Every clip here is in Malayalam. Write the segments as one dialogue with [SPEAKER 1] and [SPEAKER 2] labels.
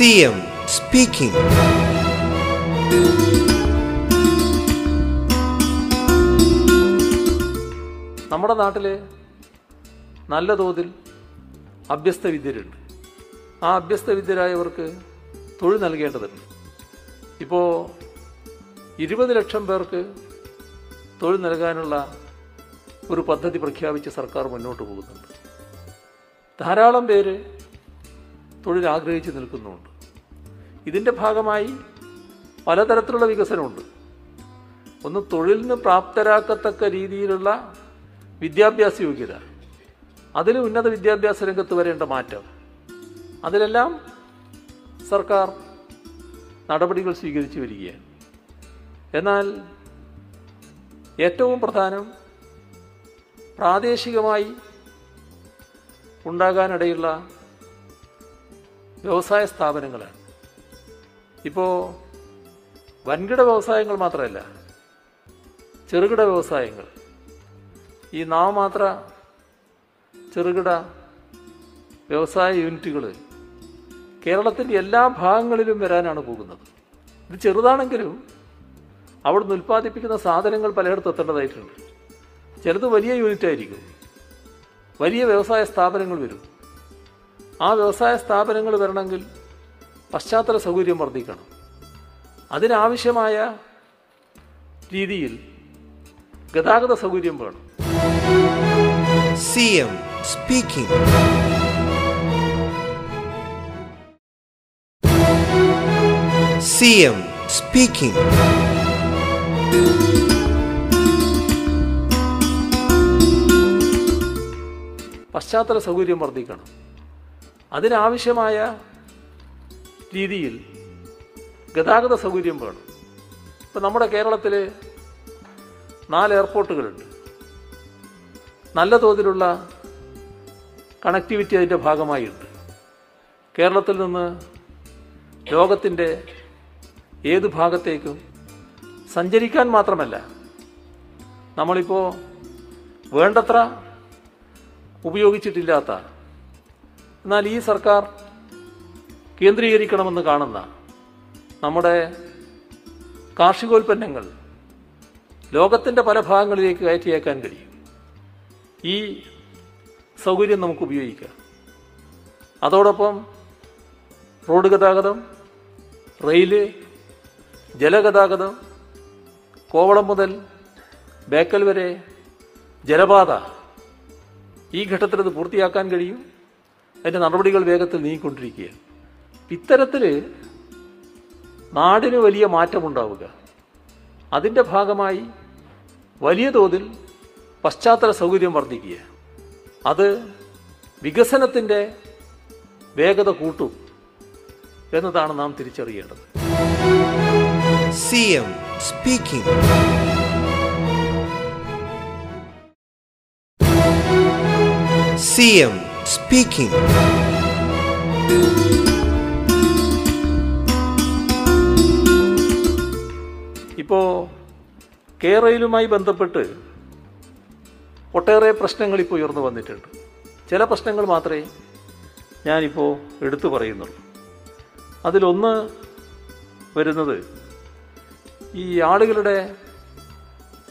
[SPEAKER 1] CM സ്പീക്കിംഗ്
[SPEAKER 2] നമ്മുടെ നാട്ടിൽ നല്ല തോതിൽ അഭ്യസ്ത വിദ്യരുണ്ട്. ആ അഭ്യസ്ത വിദ്യരായവർക്ക് തൊഴിൽ നൽകേണ്ടതുണ്ട്. ഇപ്പോൾ ഇരുപത് ലക്ഷം പേർക്ക് തൊഴിൽ നൽകാനുള്ള ഒരു പദ്ധതി പ്രഖ്യാപിച്ച് സർക്കാർ മുന്നോട്ട് പോകുന്നുണ്ട്. ധാരാളം പേര് തൊഴിൽ ആഗ്രഹിച്ച് നിൽക്കുന്നുണ്ട്. ഇതിന്റെ ഭാഗമായി പലതരത്തിലുള്ള വികസനമുണ്ട്. ഒന്ന് തൊഴിലിന് പ്രാപ്തരാക്കത്തക്ക രീതിയിലുള്ള വിദ്യാഭ്യാസ യോഗ്യത. അതിൽ ഉന്നത വിദ്യാഭ്യാസ രംഗത്ത് വരേണ്ട മാറ്റം. അതിലെല്ലാം സർക്കാർ നടപടികൾ സ്വീകരിച്ചു വരികയാണ്. എന്നാൽ ഏറ്റവും പ്രധാനം പ്രാദേശികമായി ഉണ്ടാകാനിടയുള്ള വ്യവസായ സ്ഥാപനങ്ങളാണ്. ഇപ്പോൾ വൻകിട വ്യവസായങ്ങൾ മാത്രമല്ല ചെറുകിട വ്യവസായങ്ങൾ. ഈ നാമമാത്ര ചെറുകിട വ്യവസായ യൂണിറ്റുകൾ കേരളത്തിന്റെ എല്ലാ ഭാഗങ്ങളിലും വരാനാണ് പോകുന്നത്. ഇത് ചെറുതാണെങ്കിലും അവിടുന്ന് ഉൽപ്പാദിപ്പിക്കുന്ന സാധനങ്ങൾ പലയിടത്തും എത്തേണ്ടതായിട്ടുണ്ട്. ചിലത് വലിയ യൂണിറ്റ് ആയിരിക്കും വലിയ വ്യവസായ സ്ഥാപനങ്ങൾ വരും. ആ വ്യവസായ സ്ഥാപനങ്ങൾ വരണമെങ്കിൽ പശ്ചാത്തല സൗകര്യം വർദ്ധിക്കണം. അതിനാവശ്യമായ രീതിയിൽ ഗതാഗത സൗകര്യം വേണം.
[SPEAKER 1] C M speaking C M speaking
[SPEAKER 2] പശ്ചാത്തല സൗകര്യം വർദ്ധിക്കണം. അതിനാവശ്യമായ രീതിയിൽ ഗതാഗത സൗകര്യം വേണം. ഇപ്പം നമ്മുടെ കേരളത്തിൽ നാല് എയർപോർട്ടുകളുണ്ട്. നല്ല തോതിലുള്ള കണക്ടിവിറ്റി അതിന്റെ ഭാഗമായിട്ടുണ്ട് കേരളത്തിൽ നിന്ന് ലോകത്തിന്റെ ഏത് ഭാഗത്തേക്കും സഞ്ചരിക്കാൻ മാത്രമല്ല നമ്മളിപ്പോൾ വേണ്ടത്ര ഉപയോഗിച്ചിട്ടില്ലാത്ത എന്നാൽ ഈ സർക്കാർ കേന്ദ്രീകരിക്കണമെന്ന് കാണുന്ന നമ്മുടെ കാർഷികോൽപ്പന്നങ്ങൾ ലോകത്തിന്റെ പല ഭാഗങ്ങളിലേക്ക് കയറ്റിയേക്കാൻ കഴിയും. ഈ സൗകര്യം നമുക്ക് ഉപയോഗിക്കാം. അതോടൊപ്പം റോഡ് ഗതാഗതം റെയിൽ ജലഗതാഗതം കോവളം മുതൽ ബേക്കൽ വരെ ജലപാത ഈ ഘട്ടത്തിൽ അത് പൂർത്തിയാക്കാൻ കഴിയും. അതിന്റെ നടപടികൾ വേഗത്തിൽ നീങ്ങിക്കൊണ്ടിരിക്കുകയാണ്. ഇത്തരത്തിൽ നാടിന് വലിയ മാറ്റമുണ്ടാവുക. അതിന്റെ ഭാഗമായി വലിയ തോതിൽ പശ്ചാത്തല സൗകര്യം വർദ്ധിക്കുക. അത് വികസനത്തിന്റെ വേഗത കൂട്ടും എന്നതാണ് നാം തിരിച്ചറിയേണ്ടത്.
[SPEAKER 1] CM speaking. CM speaking.
[SPEAKER 2] ഇപ്പോൾ കേരളയിലുമായി ബന്ധപ്പെട്ട് ഒട്ടേറെ പ്രശ്നങ്ങൾ ഇപ്പോൾ ഉയർന്നു വന്നിട്ടുണ്ട്. ചില പ്രശ്നങ്ങൾ മാത്രമേ ഞാനിപ്പോൾ എടുത്തു പറയുന്നുള്ളൂ. അതിലൊന്ന് വരുന്നത് ഈ ആളുകളുടെ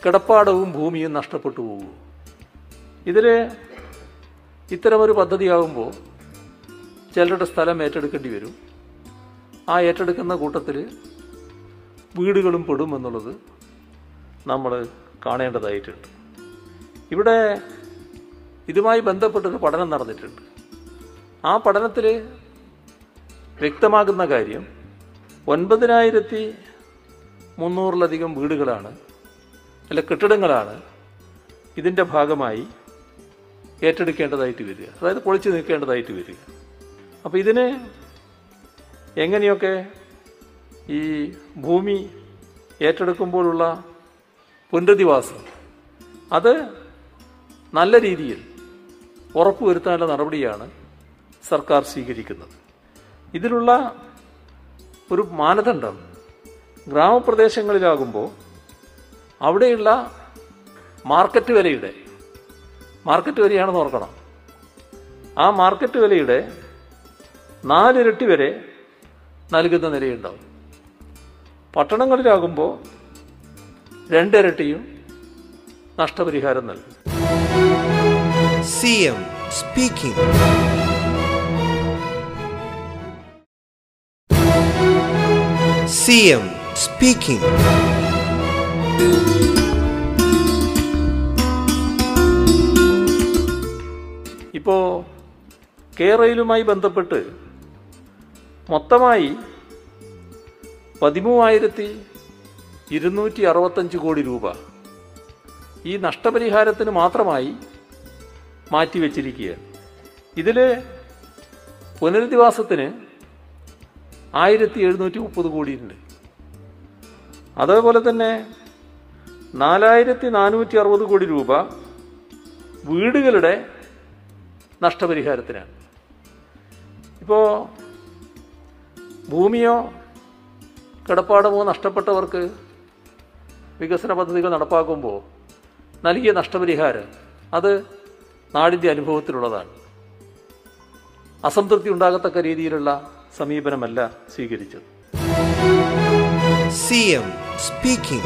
[SPEAKER 2] കിടപ്പാടവും ഭൂമിയും നഷ്ടപ്പെട്ടു പോകും ഇതിൽ ഇത്തരമൊരു പദ്ധതിയാകുമ്പോൾ ചിലരുടെ സ്ഥലം ഏറ്റെടുക്കേണ്ടി വരും. ആ ഏറ്റെടുക്കുന്ന കൂട്ടത്തിൽ വീടുകളും പെടും എന്നുള്ളത് നമ്മൾ കാണേണ്ടതായിട്ടുണ്ട്. ഇവിടെ ഇതുമായി ബന്ധപ്പെട്ടൊരു പഠനം നടന്നിട്ടുണ്ട്. ആ പഠനത്തിൽ വ്യക്തമാകുന്ന കാര്യം ഒൻപതിനായിരത്തി മുന്നൂറിലധികം വീടുകളാണ് അല്ല കെട്ടിടങ്ങളാണ് ഇതിന്റെ ഭാഗമായി ഏറ്റെടുക്കേണ്ടതായിട്ട് വരിക. അതായത് പൊളിച്ചു നിൽക്കേണ്ടതായിട്ട് വരിക. അപ്പോൾ ഇതിന് എങ്ങനെയൊക്കെ ഈ ഭൂമി ഏറ്റെടുക്കുമ്പോഴുള്ള പുനരധിവാസം അത് നല്ല രീതിയിൽ ഉറപ്പുവരുത്താനുള്ള നടപടിയാണ് സർക്കാർ സ്വീകരിക്കുന്നത്. ഇതിലുള്ള ഒരു മാനദണ്ഡം ഗ്രാമപ്രദേശങ്ങളിലാകുമ്പോൾ അവിടെയുള്ള മാർക്കറ്റ് വിലയുടെ മാർക്കറ്റ് വിലയാണെന്ന് ഓർക്കണം. ആ മാർക്കറ്റ് വിലയുടെ നാലിരട്ടി വരെ നൽകുന്ന നിലയുണ്ടാവും. പട്ടണങ്ങളിലാകുമ്പോൾ രണ്ടിരട്ടിയും നഷ്ടപരിഹാരം നൽകും.
[SPEAKER 1] C M speaking. C M speaking.
[SPEAKER 2] ഇപ്പോൾ കേരളയിലുമായി ബന്ധപ്പെട്ട് മൊത്തമായി പതിമൂവായിരത്തി ഇരുന്നൂറ്റി അറുപത്തഞ്ച് കോടി രൂപ ഈ നഷ്ടപരിഹാരത്തിന് മാത്രമായി മാറ്റിവെച്ചിരിക്കുകയാണ്. ഇതിൽ പുനരധിവാസത്തിന് ആയിരത്തി എഴുന്നൂറ്റി മുപ്പത് കോടിയുണ്ട്. അതേപോലെ തന്നെ നാലായിരത്തി നാനൂറ്റി അറുപത് കോടി രൂപ വീടുകളുടെ നഷ്ടപരിഹാരത്തിനാണ്. ഇപ്പോൾ ഭൂമിയോ കിടപ്പാടമോ നഷ്ടപ്പെട്ടവർക്ക് വികസന പദ്ധതികൾ നടപ്പാക്കുമ്പോൾ നൽകിയ നഷ്ടപരിഹാരം അത് നാടിന്റെ അനുഭവത്തിലുള്ളതാണ് അസംതൃപ്തി ഉണ്ടാകത്തക്ക രീതിയിലുള്ള സമീപനമല്ല സ്വീകരിച്ചത്
[SPEAKER 1] സി എം speaking.